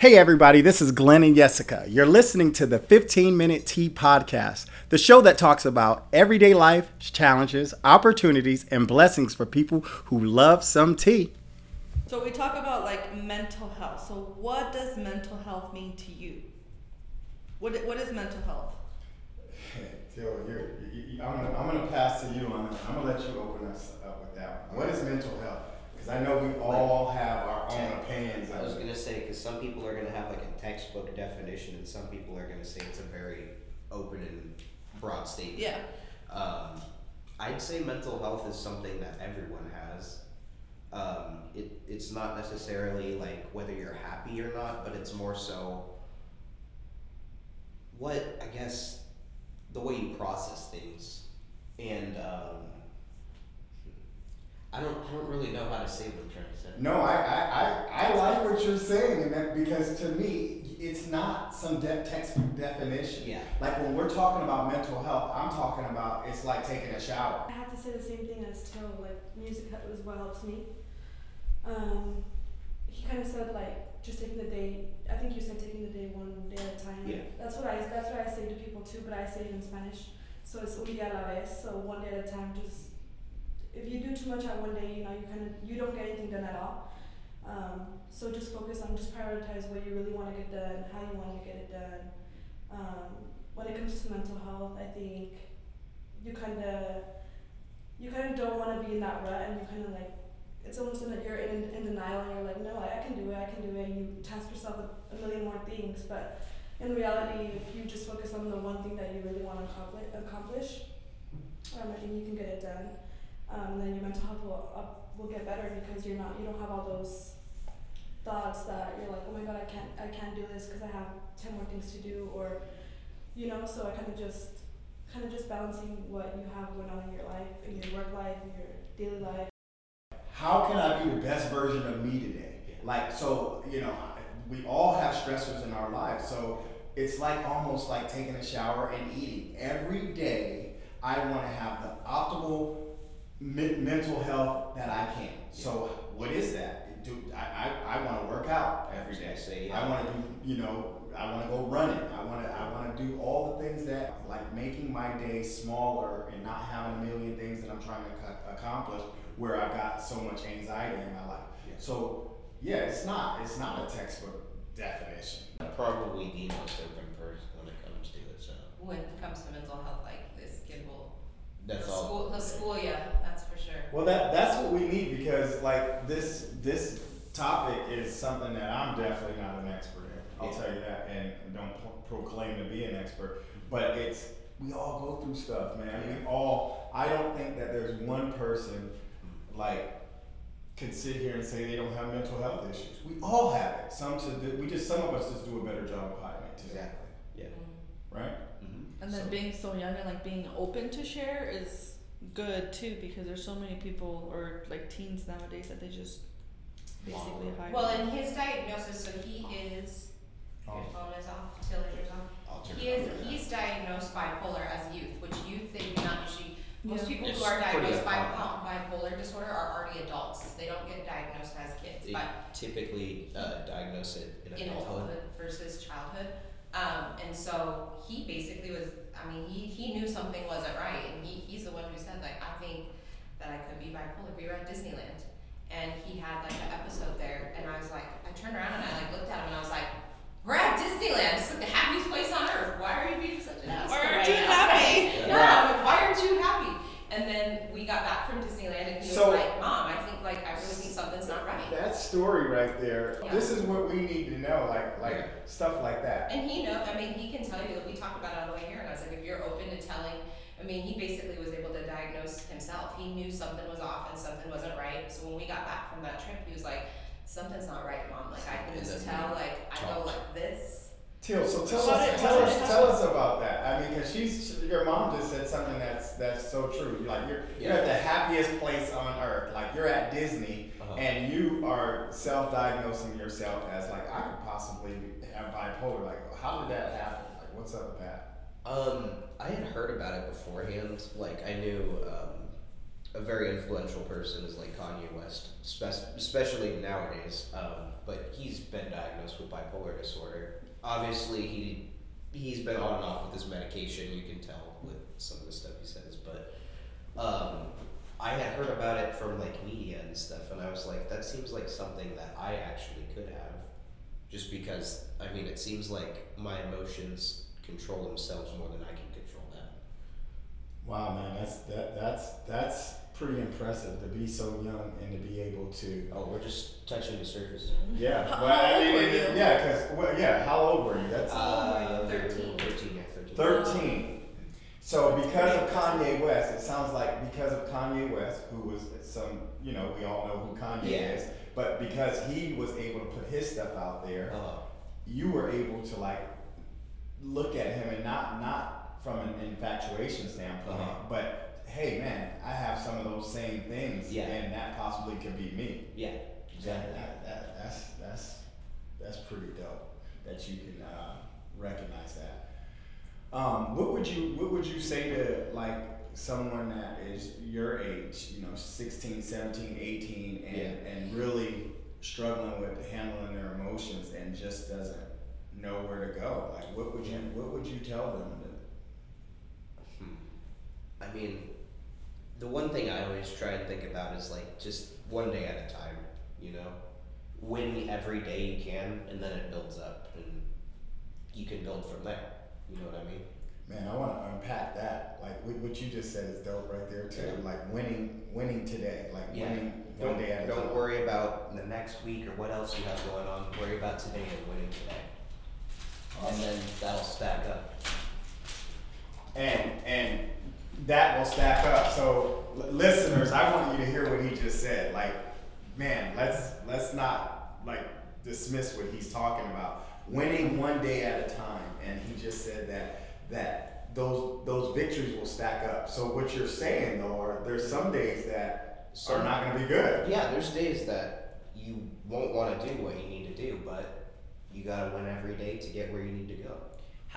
Hey, everybody, this is Glenn and Jessica. You're listening to the 15 Minute Tea Podcast, the show that talks about everyday life, challenges, opportunities, and blessings for people who love some tea. So, we talk about like mental health. So, what does mental health mean to you? What, what is mental health? Till, you're, you, I'm gonna, I'm gonna pass to you on that. I'm gonna let you open us up with that one. What is mental health? Because I know we all have our own opinions. I was of it. gonna say because some people are gonna have like a textbook definition, and some people are gonna say it's a very open and broad statement. Yeah. Um, I'd say mental health is something that everyone has. Um, it, it's not necessarily like whether you're happy or not, but it's more so what I guess the way you process things, and um, I don't I don't really know how to say what I'm trying to say. No, I, I, I, I like what you're saying, and that because to me, it's not some de- textbook definition. Yeah. Like when we're talking about mental health, I'm talking about it's like taking a shower. I have to say the same thing as Till. Like music ha- is what helps me. Um, he kind of said like just taking the day. I think you said taking the day one day at a time. Yeah. That's what I. That's what I say to people too. But I say it in Spanish. So it's un día a la vez. So one day at a time. Just if you do too much at one day, you know you kind of you don't get anything done at all. Um, so just focus on just prioritize what you really want to get done, how you want to get it done. Um, when it comes to mental health, I think you kind of you kind of don't want to be in that rut and you kind of like it's almost that you're in, in denial and you're like no I, I can do it I can do it and you task yourself with a million more things but in reality if you just focus on the one thing that you really want to accomplish, accomplish um, I think you can get it done um, then your mental health will, will get better because you're not you don't have all those thoughts that you're like oh my god I can't I can't do this because I have 10 more things to do or you know so I kind of just kind of just balancing what you have going on in your life, in your work life, in your daily life. How can I be the best version of me today? Like, so, you know, we all have stressors in our lives. So it's like almost like taking a shower and eating. Every day, I want to have the optimal me- mental health that I can. So, what is that? Do I, I, I want to work out every day. I say, yeah. I want to do, you know, I want to go running. I want to, I want to do all the things that, like making my day smaller and not having a million things that I'm trying to co- accomplish, where I've got so much anxiety in my life. Yeah. So, yeah, it's not, it's not a textbook definition. probably the most open person when it comes to it. So when it comes to mental health, like this kid will. That's the all. School, the school, yeah, that's for sure. Well, that that's what we need because like this this topic is something that I'm definitely not an expert in. I'll Yeah. tell you that, and don't pro- proclaim to be an expert. But it's we all go through stuff, man. We all. I don't think that there's one person like can sit here and say they don't have mental health issues. We all have it. Some to do, we just some of us just do a better job of hiding it too. Exactly. Yeah. Mm-hmm. Right. And then So- being so young and like being open to share is good too because there's so many people or like teens nowadays that they just basically hide. Well, in his diagnosis, so he is, your Oh. phone is off, Taylor's yours on. I'll turn He it is, on. he's diagnosed bipolar as youth, which youth they do not usually, most Yeah. people It's who are pretty diagnosed by bipolar disorder are already adults. They don't get diagnosed as kids, They but typically uh, diagnose it in in adulthood. adulthood versus childhood. Um, and so he basically was, I mean, he, he knew something wasn't right, and he, he's the one who said, like, I think that I could be bipolar. We were at Disneyland, and he had like an episode there, and I was like, I turned around and I like looked at him, and I was like, we're at Disneyland. It's like the happiest place on earth. Why are you being such an asshole? Why aren't right you now?" happy? Yeah, I'm like, why aren't you happy? And then we got back from Disneyland, and he So- was like, Mom, I think like I really think something's not right. That story right there. Yeah. This is what we need to know. Like like stuff like that. And he know, I mean, he can tell you that we talked about it on the way here, and I was like, if you're open to telling, I mean, he basically was able to diagnose himself. He knew something was off and something wasn't right. So when we got back from that trip, he was like, something's not right, mom. Like I can And just then tell, we like I go talked. like this. Till, so tell What us, it- tell us, tell us about that. I mean, because she's she- your mom just said something that's that's so true. You're like you're you're at the happiest place on earth. Like you're at Disney, Uh-huh. and you are self-diagnosing yourself as like I could possibly have bipolar. Like, how did that happen? Like, what's up with that? Um, I had heard about it beforehand. Like I knew um, a very influential person is like Kanye West, spe- especially nowadays. Um, but he's been diagnosed with bipolar disorder. Obviously, he he's been on and off with his medication. You can tell with some of the stuff he says. But um, I had heard about it from like media and stuff, and I was like, that seems like something that I actually could have, just because I mean, it seems like my emotions control themselves more than I can control them. Wow, man, that's that that's that's pretty impressive to be so young and to be able to. Oh, we're just touching the surface. Yeah, How- well, how I mean, were it- you? yeah, because well, yeah, how old were you? That's Uh, 13. 13, yeah, 13. thirteen. So because of Kanye West, it sounds like because of Kanye West, who was some, you know, we all know who Kanye Yeah. is, but because he was able to put his stuff out there, Uh, you were able to like look at him and not not from an infatuation standpoint, Uh-huh. but hey, man, I have some of those same things, Yeah. and that possibly could be me. yeah, That, exactly. that, that, that's that's that's pretty dope that you can uh, recognize that. Um, what would you what would you say to like someone that is your age, you know, 16, 17, 18 and Yeah. and really struggling with handling their emotions and just doesn't know where to go? Like what would you what would you tell them? Hmm. I mean, the one thing I always try and think about is like just one day at a time, you know? Win every day you can, and then it builds up, and you can build from there. You know what I mean? Man, I want to unpack that. Like what, you just said is dope right there too. Yeah. Like winning winning today, like Yeah. winning one Don't, day at a don't worry about the next week or what else you have going on. Worry about today and winning today. And then that'll stack up. and and that will stack up. So l- listeners, I want you to hear what he just said. Like, man, let's let's not like dismiss what he's talking about. Winning one day at a time, and he just said that that those those victories will stack up. So what you're saying though, are there's some days that are not going to be good. Yeah, there's days that you won't want to do what you need to do, but you gotta win every day to get where you need to go.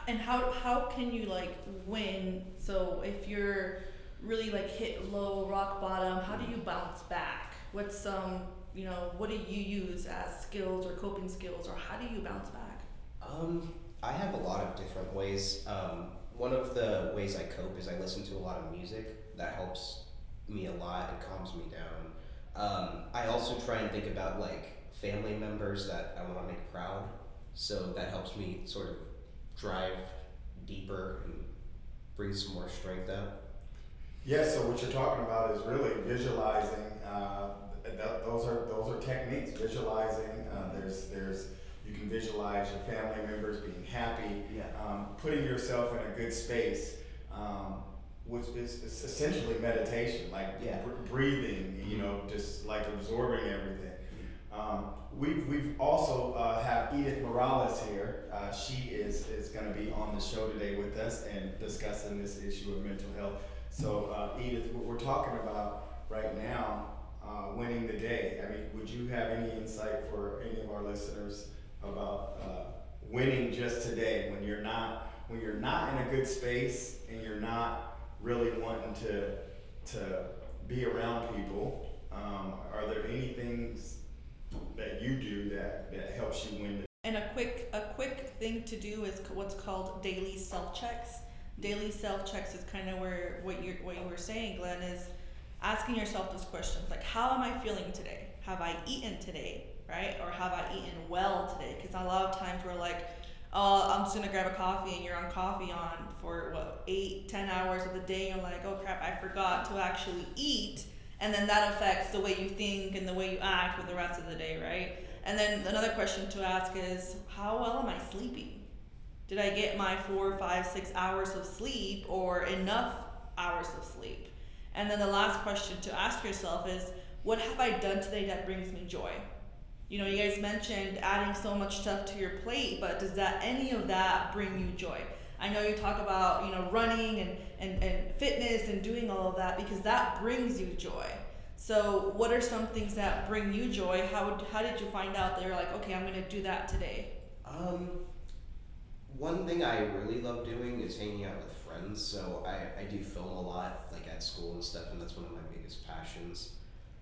And how how can you like win? So if you're really like hit low rock bottom, how do you bounce back? What's some you know what do you use as skills or coping skills, or how do you bounce back? Um, I have a lot of different ways. Um, one of the ways I cope is I listen to a lot of music. That helps me a lot. It calms me down. Um, I also try and think about like family members that I want to make proud. So that helps me sort of drive deeper and bring some more strength out. Yeah, so what you're talking about is really visualizing. Uh, th- th- those are those are techniques. Visualizing. Uh, there's there's you can visualize your family members being happy. Yeah. Um, putting yourself in a good space, um, which is, is essentially meditation, like Yeah. br- breathing. You know, just like absorbing everything. Um, we've, we've also uh, have Edith Morales here. Uh, she is, is going to be on the show today with us and discussing this issue of mental health. So, uh, Edith, what we're talking about right now, uh, winning the day. I mean, would you have any insight for any of our listeners about uh, winning just today when you're not when you're not in a good space and you're not really wanting to to be around people? Um, are there any things that you do that, that helps you win the And a quick a quick thing to do is what's called daily self checks. Daily self checks is kind of where what you what you were saying, Glenn, is asking yourself those questions like, how am I feeling today? Have I eaten today, right? Or have I eaten well today? Because a lot of times we're like, oh, I'm just gonna grab a coffee, and you're on coffee on for what eight, ten hours of the day. And you're like, oh crap, I forgot to actually eat, and then that affects the way you think and the way you act with the rest of the day, right? And then another question to ask is, how well am I sleeping? Did I get my four, five, six hours of sleep or enough hours of sleep? And then the last question to ask yourself is, what have I done today that brings me joy? You know, you guys mentioned adding so much stuff to your plate, but does that any of that bring you joy? I know you talk about, you know, running and, and, and fitness and doing all of that because that brings you joy. So, what are some things that bring you joy? How how did you find out that you're like, okay, I'm gonna do that today? Um, one thing I really love doing is hanging out with friends. So I, I do film a lot, like at school and stuff, and that's one of my biggest passions.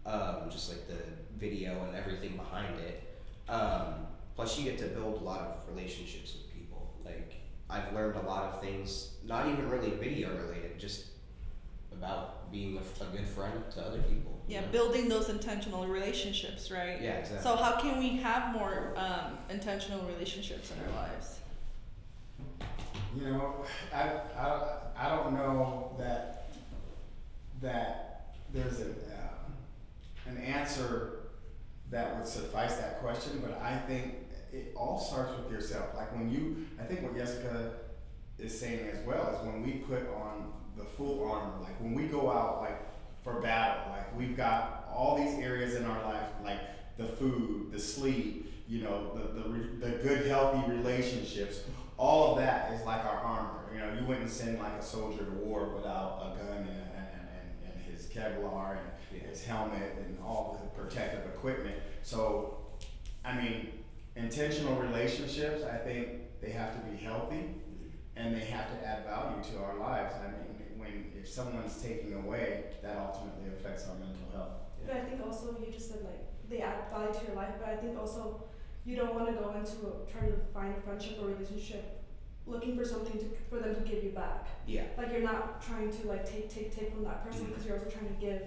Um, just like the video and everything behind it. Um, plus, you get to build a lot of relationships with people. Like I've learned a lot of things, not even really video related, just about being a, a good friend to other people. you Yeah, know? building those intentional relationships, right? Yeah, exactly. So how can we have more um, intentional relationships in our lives? You know, I, I, I don't know that that there's a um, an answer that would suffice that question, but I think it all starts with yourself. Like when you, I think what Jessica is saying as well is when we put on the full armor, like when we go out like for battle, like we've got all these areas in our life, like the food, the sleep, you know, the the, the good healthy relationships. All of that is like our armor. You know, you wouldn't send like a soldier to war without a gun and, and, and, and his Kevlar and his helmet and all the protective equipment. So, I mean, intentional relationships, I think they have to be healthy and they have to add value to our lives. I mean, when if someone's taking away, that ultimately affects our mental health. But I think also you just said like they add value to your life, but I think also you don't want to go into a, try to find a friendship or relationship looking for something to, for them to give you back. Yeah. Like you're not trying to like take take take from that person because you're also trying to give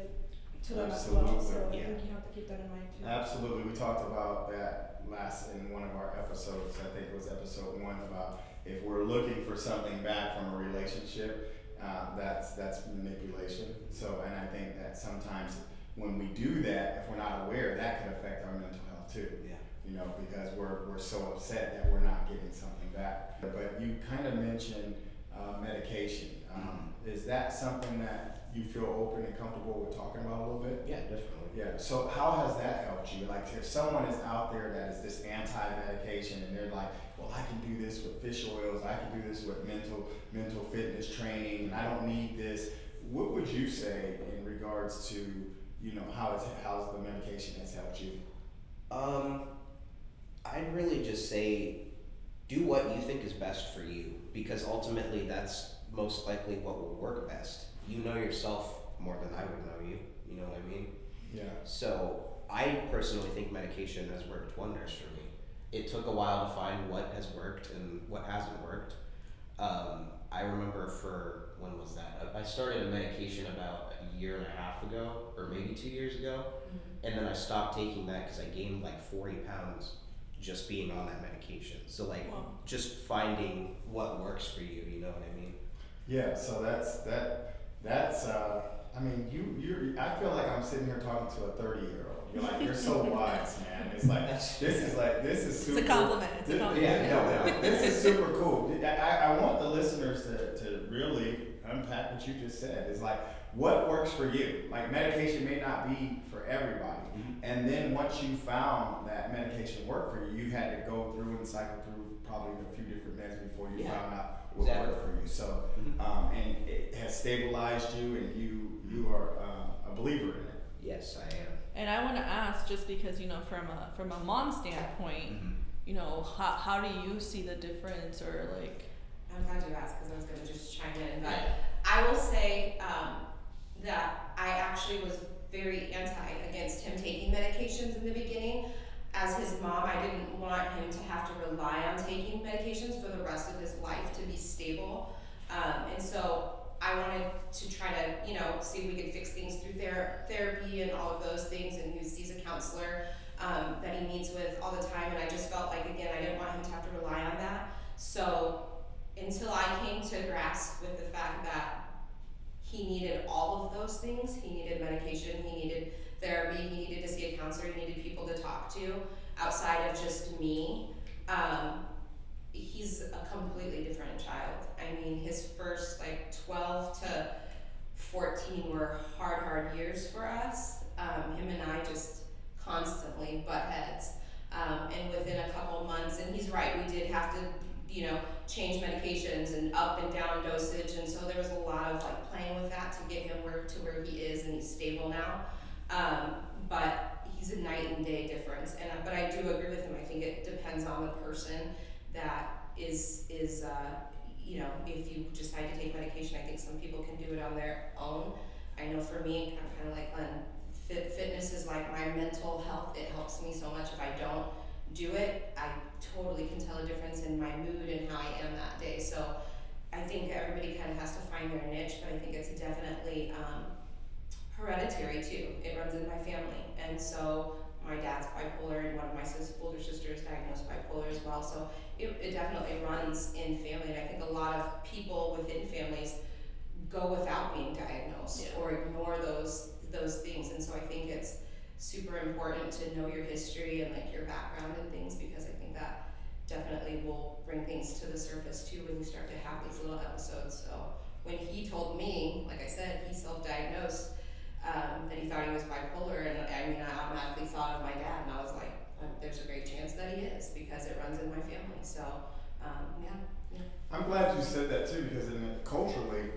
to them as well. So Absolutely, I yeah. think you have to keep that in mind too. Absolutely, we talked about that last in one of our episodes. I think it was episode one about if we're looking for something back from a relationship, uh, that's that's manipulation. So, and I think that sometimes when we do that, if we're not aware, that could affect our mental health too. Yeah. You know, because we're we're so upset that we're not getting something back. But you kind of mentioned uh, medication. Um, Is that something that you feel open and comfortable with talking about a little bit? Yeah, definitely. Yeah, so how has that helped you? Like, if someone is out there that is this anti-medication and they're like, well, I can do this with fish oils, I can do this with mental mental fitness training, and I don't need this. What would you say in regards to you know how it's how the medication has helped you? Um, I'd really just say do what you think is best for you because ultimately that's most likely what will work best. You know yourself more than I would know you. You know what I mean? Yeah. So I personally think medication has worked wonders for me. It took a while to find what has worked and what hasn't worked. Um, I remember for when was that? I started a medication about a year and a half ago, or maybe two years ago, and then I stopped taking that because I gained like forty pounds just being on that medication. So like Wow. just finding what works for you. You know what I mean? Yeah. So that's that. That's. Uh, I mean, you. You. I feel like I'm sitting here talking to a 30 year old. You're like, you're so wise, man. It's like this is like this is It's super. a compliment. It's a compliment. Yeah, no, no, this is super cool. I, I want the listeners to, to really unpack what you just said. It's like, what works for you? Like, medication may not be for everybody. And then once you found that medication worked for you, you had to go through and cycle through probably a few different meds before you Yeah. found out what Exactly. worked for you. So, Mhm. um, and it has stabilized you, and you you are um, a believer in it. Yes, I am. And I want to ask, just because you know, from a from a mom standpoint, Mhm. you know, how how do you see the difference, or like, I'm glad you asked because I was gonna just chime in, but Yeah. I will say um, that I actually was very anti against him taking medications in the beginning. As his mom, I didn't want him to have to rely on taking medications for the rest of his life to be stable. Um, and so I wanted to try to, you know, see if we could fix things through ther- therapy and all of those things. And he sees a counselor um, that he meets with all the time. And I just felt like, again, I didn't want him to have to rely on that. So until I came to grasp with the fact that he needed all of those things. He needed medication, he needed therapy, he needed to see counselor, he needed people to talk to outside of just me. Um, he's a completely different child. I mean, his first like 12 to 14 were hard, hard years for us. Um, him and I just constantly butt heads. Um, and within a couple months, and he's right, we did have to, you know, change medications and up and down dosage, and so there was a lot of like playing with that to get him where to where he is, and he's stable now. Um, but he's a night and day difference, and but I do agree with him. I think it depends on the person that is is uh, you know if you decide to take medication, I think some people can do it on their own. I know for me, I'm kind of like Glenn. Fit, fitness is like my mental health. It helps me so much. If I don't do it, I totally can tell a difference in my mood and how I am that day. So I think everybody kind of has to find their niche, but I think it's definitely um, hereditary too. It runs in my family, and so my dad's bipolar, and one of my sis- older sisters diagnosed bipolar as well. So it, it definitely runs in family, and I think a lot of people within families go without being diagnosed Yeah. or ignore those those things. And so I think it's super important to know your history and like your background and things because I think that definitely will bring things to the surface too when you start to have these little episodes. So when he told me, like I said, he self-diagnosed um, that he thought he was bipolar, and I mean, I automatically thought of my dad, and I was like, "Uh, "There's a great chance that he is because it runs in my family." So, um, yeah, I'm glad you said that too, because in culturally,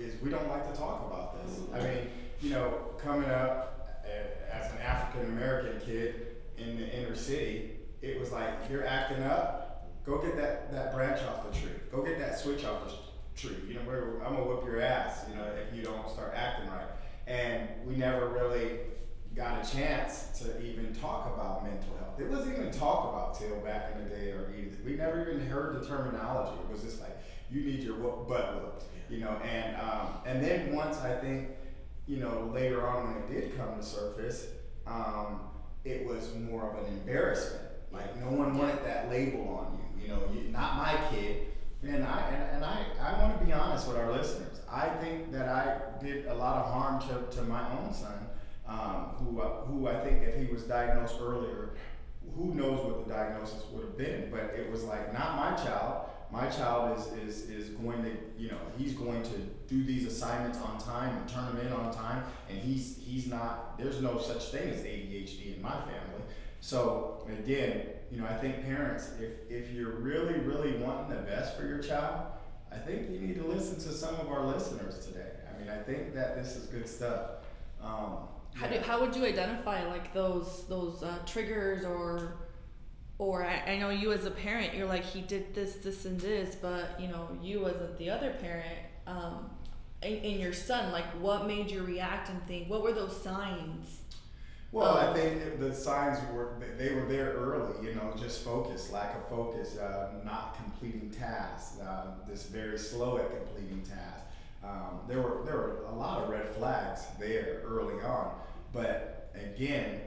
is we don't like to talk about this. I mean, you know, coming up as an African American kid in the inner city, it was like you're acting up. Go get that, that branch off the tree. Go get that switch off the tree. You know, I'm gonna whip your ass. You know, if you don't start acting right. And we never really got a chance to even talk about mental health. It wasn't even talked about till back in the day or either. We never even heard the terminology. It was just like, you need your butt whooped, you know. And um, and then once I think, you know, later on when it did come to surface, um, it was more of an embarrassment. Like no one wanted that label on you. You know, you, not my kid. And I and, and I, I want to be honest with our listeners. I think that I did a lot of harm to, to my own son, um, who uh, who I think if he was diagnosed earlier, who knows what the diagnosis would have been. But it was like not my child. My child is is is going to you know he's going to do these assignments on time and turn them in on time, and he's he's not. There's no such thing as ADHD in my family. So again, you know, I think parents, if if you're really really wanting the best for your child, I think you need to listen to some of our listeners today. I mean, I think that this is good stuff. Um, How do how would you identify like those those uh, triggers or or I, I know you as a parent you're like he did this this and this but you know you as a, the other parent um in, in your son like what made you react and think what were those signs Well, I Um, think the signs were they were there early. You know, just focus, lack of focus, uh, not completing tasks, uh, this very slow at completing tasks. Um, there were there were a lot of red flags there early on, but again,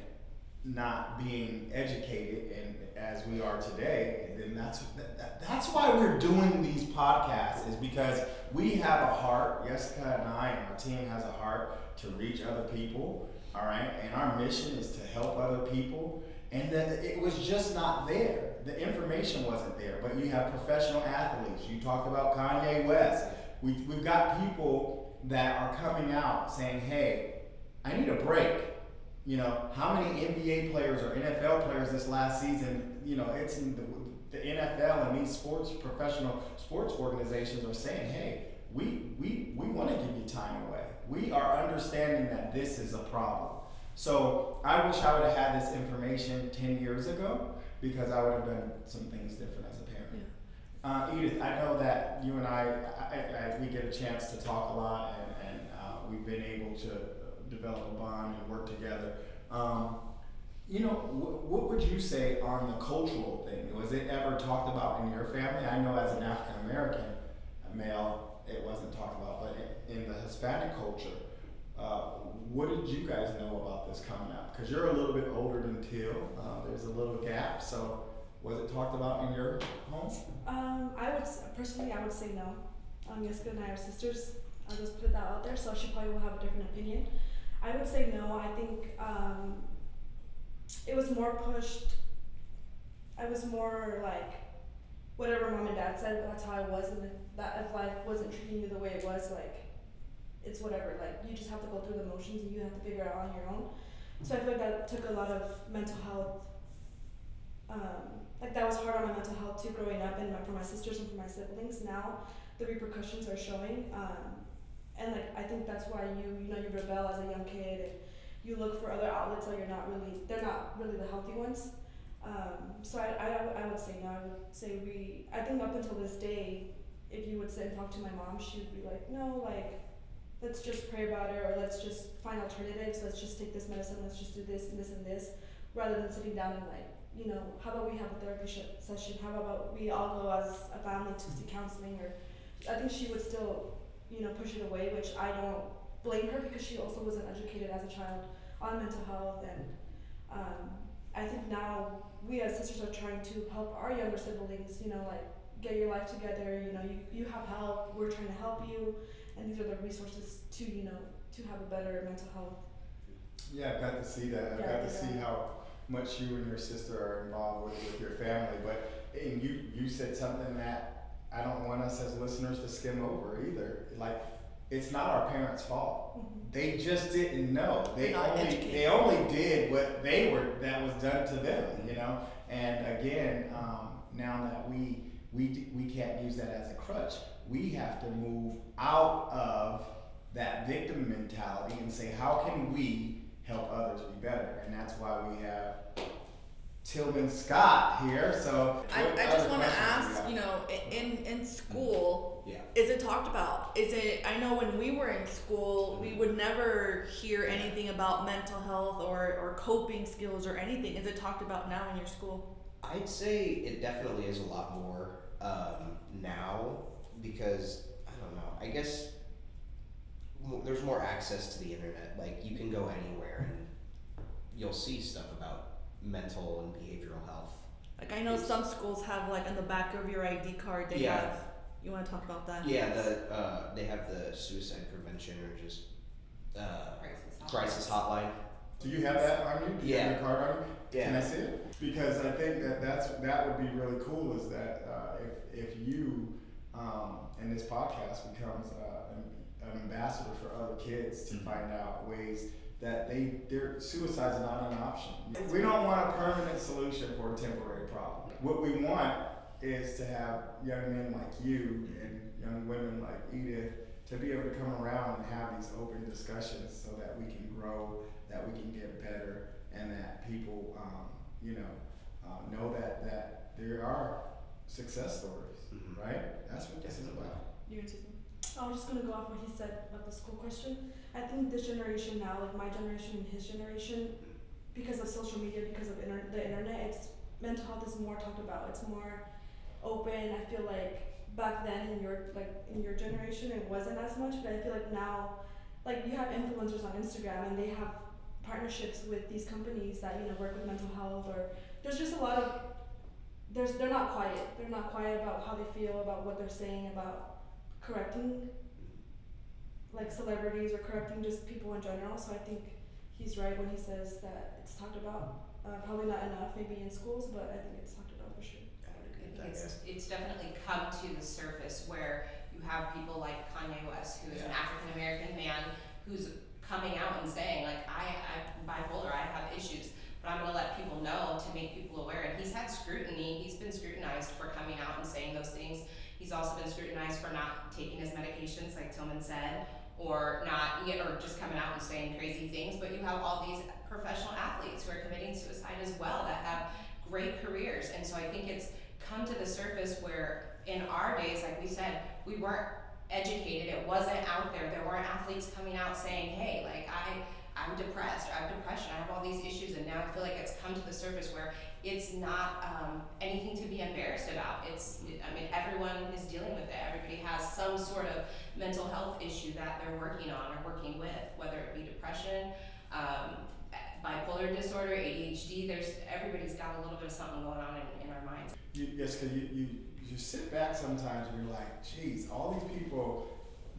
not being educated and as we are today, then that's that, that- that's why we're doing these podcasts is because we have a heart. Jessica and I and our team has a heart to reach other people. All right, and our mission is to help other people, and that it was just not there. The information wasn't there. But you have professional athletes. You talked about Kanye West. We we've got people that are coming out saying, "Hey, I need a break." You know, how many NBA players or NFL players this last season? You know, it's the, the NFL and these sports professional sports organizations are saying, "Hey, we we we want to give you time away. We are understanding that this is a problem." So I wish I would have had this information ten years ago because I would have done some things different as a parent. Uh, Edith, I know that you and I, I, I, we get a chance to talk a lot, and, and uh, we've been able to develop a bond and work together. Um, you know, wh- what would you say on the cultural thing? Was it ever talked about in your family? I know as an African American male, it wasn't talked about, but in, the Hispanic culture, uh, what did you guys know about this coming up? Because you're a little bit older than Till. Uh, there's a little gap, so was it talked about in your home? Um, I would personally, I would say no. Um, Jessica and I are sisters. I'll just put that out there. So she probably will have a different opinion. I would say no. I think um, it was more pushed. I was more like whatever mom and dad said. That's how I was, and that if life wasn't treating you the way it was, like it's whatever. Like you just have to go through the motions, and you have to figure it out on your own. So I feel like that took a lot of mental health um, like that was hard on my mental health too growing up and for my sisters and for my siblings now the repercussions are showing um, and like i think that's why you you know you rebel as a young kid and you look for other outlets so you're not really they're not really the healthy ones Um, so I, I, I would say no. I would say we. I think up until this day, if you would sit and talk to my mom, she would be like, no, like, let's just pray about it, or let's just find alternatives. Let's just take this medicine. Let's just do this and this and this, rather than sitting down and like, you know, how about we have a therapy sh- session? How about we all go as a family to see counseling? Or I think she would still, you know, push it away, which I don't blame her because she also wasn't educated as a child on mental health and um, I think now we as sisters are trying to help our younger siblings, you know, like get your life together, you know, you, you have help, we're trying to help you and these are the resources to, you know, to have a better mental health. Yeah, I've got to see that. I've Yeah, got to yeah. see how much you and your sister are involved with, with your family. But and you you said something that I don't want us as listeners to skim over either. Like it's not our parents' fault. Mm-hmm. They just didn't know. They only educated. they only did what they were that was done to them. You know. And again, um, now that we we we can't use that as a crutch, we have to move out of that victim mentality and say, how can we help others be better? And that's why we have Tillman Scott here. So I, I just want to ask, you know, in in mm-hmm. school, Yeah. is it talked about? Is it? I know when we were in school, we mm-hmm. would never hear anything about mental health or or coping skills or anything. Is it talked about now in your school? I'd say it definitely is a lot more um, now because I don't know. I guess mo- there's more access to the internet. Like you can go anywhere and you'll see stuff about mental and behavioral health. Like I know It's- some schools have like on the back of your ID card they Yeah. have. You want to talk about that? Yeah, the uh, they have the suicide prevention or just uh, Crisis hotline. crisis hotline. Do you have that on you? Do you have Yeah. your card on you? Can I see it? Because I think that that's that would be really cool. Is that if if you um, and this podcast becomes uh, an, an ambassador for other kids to Mhm. find out ways that they their suicide's not an option. We don't want a permanent solution for a temporary problem. What we want is to have young men like you and young women like Edith to be able to come around and have these open discussions so that we can grow, that we can get better, and that people, um, you know, uh, know that that there are success stories, Mhm. right? That's what this is about. You and Susan. I was just gonna go off what he said about the school question. I think this generation now, like my generation and his generation, because of social media, because of inter- the internet, it's mental health is more talked about. It's more open. I feel like back then in your like in your generation, it wasn't as much. But I feel like now, like you have influencers on Instagram and they have partnerships with these companies that you know work with mental health or there's just a lot of there's they're not quiet. They're not quiet about how they feel about what they're saying about correcting like celebrities or correcting just people in general. So I think he's right when he says that it's talked about. Uh, probably not enough, maybe in schools, but I think it's talked about for sure. I agree think it's, it's definitely come to the surface where you have people like Kanye West, who is an African American man who's coming out and saying like I I'm bipolar, I have issues, I'm gonna let people know to make people aware. And he's had scrutiny. He's been scrutinized for coming out and saying those things. He's also been scrutinized for not taking his medications, like Tillman said, or not, or just coming out and saying crazy things. But you have all these professional athletes who are committing suicide as well that have great careers. And so I think it's come to the surface where in our days, like we said, we weren't educated. It wasn't out there. There weren't athletes coming out saying, "Hey, like I, I'm depressed. Or I have depression. I have all these issues." And now I feel like it's come to the surface where it's not um, anything to be embarrassed about. It's, I mean, everyone is dealing with it. Everybody has some sort of mental health issue that they're working on or working with, whether it be depression, um, bipolar disorder, ADHD. There's everybody's got a little bit of something going on in, in our minds. You, yes, because you, you, you sit back sometimes and you're like, geez, all these people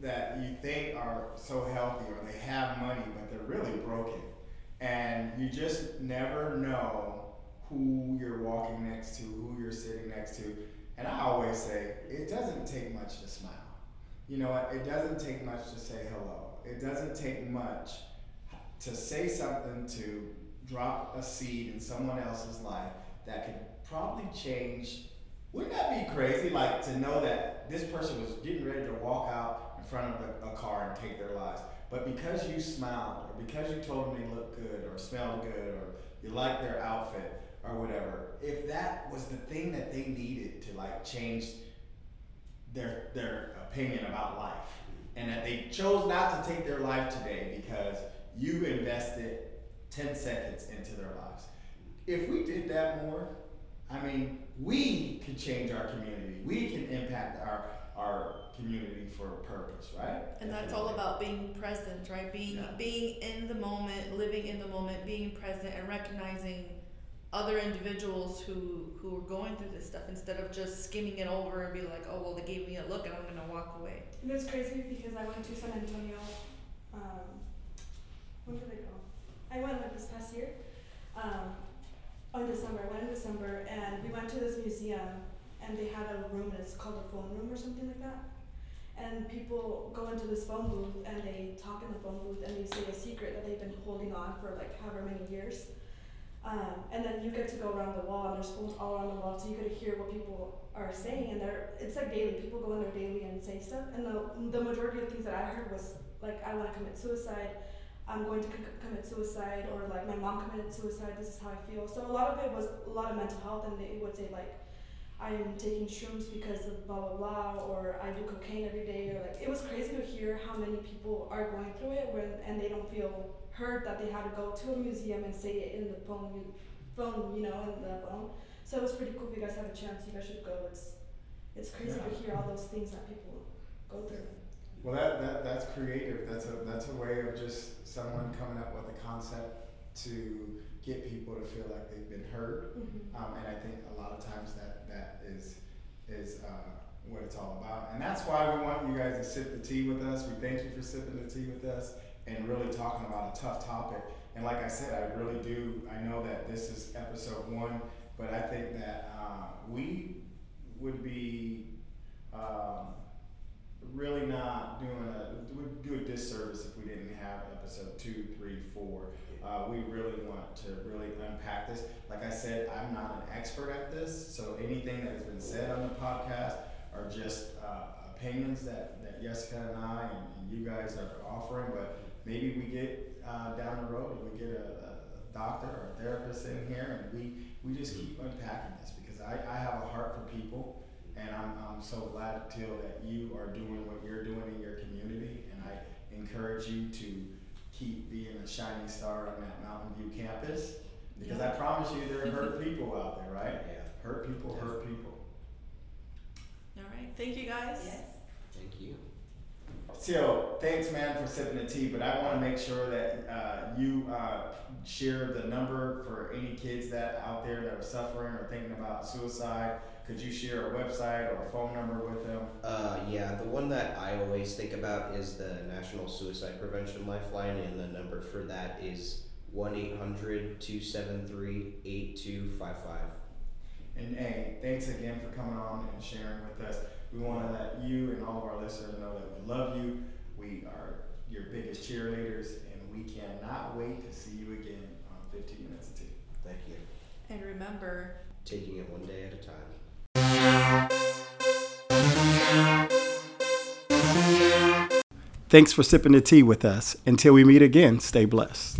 that you think are so healthy or they have money, but they're really broken. And you just never know who you're walking next to, who you're sitting next to. And I always say, it doesn't take much to smile. You know? It doesn't take much to say hello. It doesn't take much to say something to drop a seed in someone else's life that could probably change. Wouldn't that be crazy? Like to know that this person was getting ready to walk out in front of a, a car and take their lives, but because you smiled, or because you told them they looked good, or smelled good, or you liked their outfit, or whatever, if that was the thing that they needed to like change their their opinion about life, and that they chose not to take their life today because you invested ten seconds into their lives. If we did that more, I mean, we could change our community. We can impact our our community for a purpose, right? And that's all about being present, right? Being Yeah. being in the moment, living in the moment, being present, and recognizing other individuals who who are going through this stuff instead of just skimming it over and be like, oh well, they gave me a look and I'm gonna walk away. And it's crazy because I went to San Antonio. Um, when did I go? I went like this past year. Um, oh, in December. I went in December, and we went to this museum, and they had a room. And it's called a phone room or something like that. And people go into this phone booth and they talk in the phone booth and they say a secret that they've been holding on for like however many years. Um, and then you get to go around the wall and there's phones all around the wall, so you get to hear what people are saying. And they're it's like daily. People go in there daily and say stuff. And the the majority of things that I heard was like, I want to commit suicide. I'm going to c- commit suicide, or like my mom committed suicide. This is how I feel. So a lot of it was a lot of mental health, and they would say like, I am taking shrooms because of blah blah blah, or I do cocaine every day, or like it was crazy to hear how many people are going through it when and they don't feel heard that they had to go to a museum and say it in the phone, you- phone, you know, in the phone. So it was pretty cool. If you guys have a chance, you guys should go. It's it's crazy to hear all those things that people go through. Well, that, that that's creative. That's a that's a way of just someone coming up with a concept to get people to feel like they've been heard. Mm-hmm. Um, and I think a lot of times that that is is uh, what it's all about. And that's why we want you guys to sip the tea with us. We thank you for sipping the tea with us and really talking about a tough topic. And like I said, I really do. I know that this is episode one, but I think that uh, we would be um, really not doing a We'd do a disservice if we didn't have episode two, three, four. Uh, we really want to really unpack this. Like I said, I'm not an expert at this, so anything that has been said on the podcast are just uh, opinions that, that Jessica and I and, and you guys are offering. But maybe we get uh, down the road and we get a, a doctor or a therapist in here and we, we just keep unpacking this because I, I have a heart for people and I'm, I'm so glad, Till, that you are doing what you're doing in your community. And I encourage you to keep being a shining star on that Mountain View campus. Because I promise you, there are hurt people out there, right? Yeah. Hurt people, hurt people. All right, thank you guys. Yes. Thank you. Till, thanks, man, for sipping the tea. But I want to make sure that uh, you uh, share the number for any kids that out there that are suffering or thinking about suicide. Could you share a website or a phone number with them? Uh, yeah, the one that I always think about is the National Suicide Prevention Lifeline, and the number for that is 1 800 273 8255. And hey, thanks again for coming on and sharing with us. We want to let you and all of our listeners know that we love you. We are your biggest cheerleaders, and we cannot wait to see you again on 15 Minutes of Tea. Thank you. And remember, Taking it one day at a time. Thanks for sipping the tea with us. Until we meet again, stay blessed.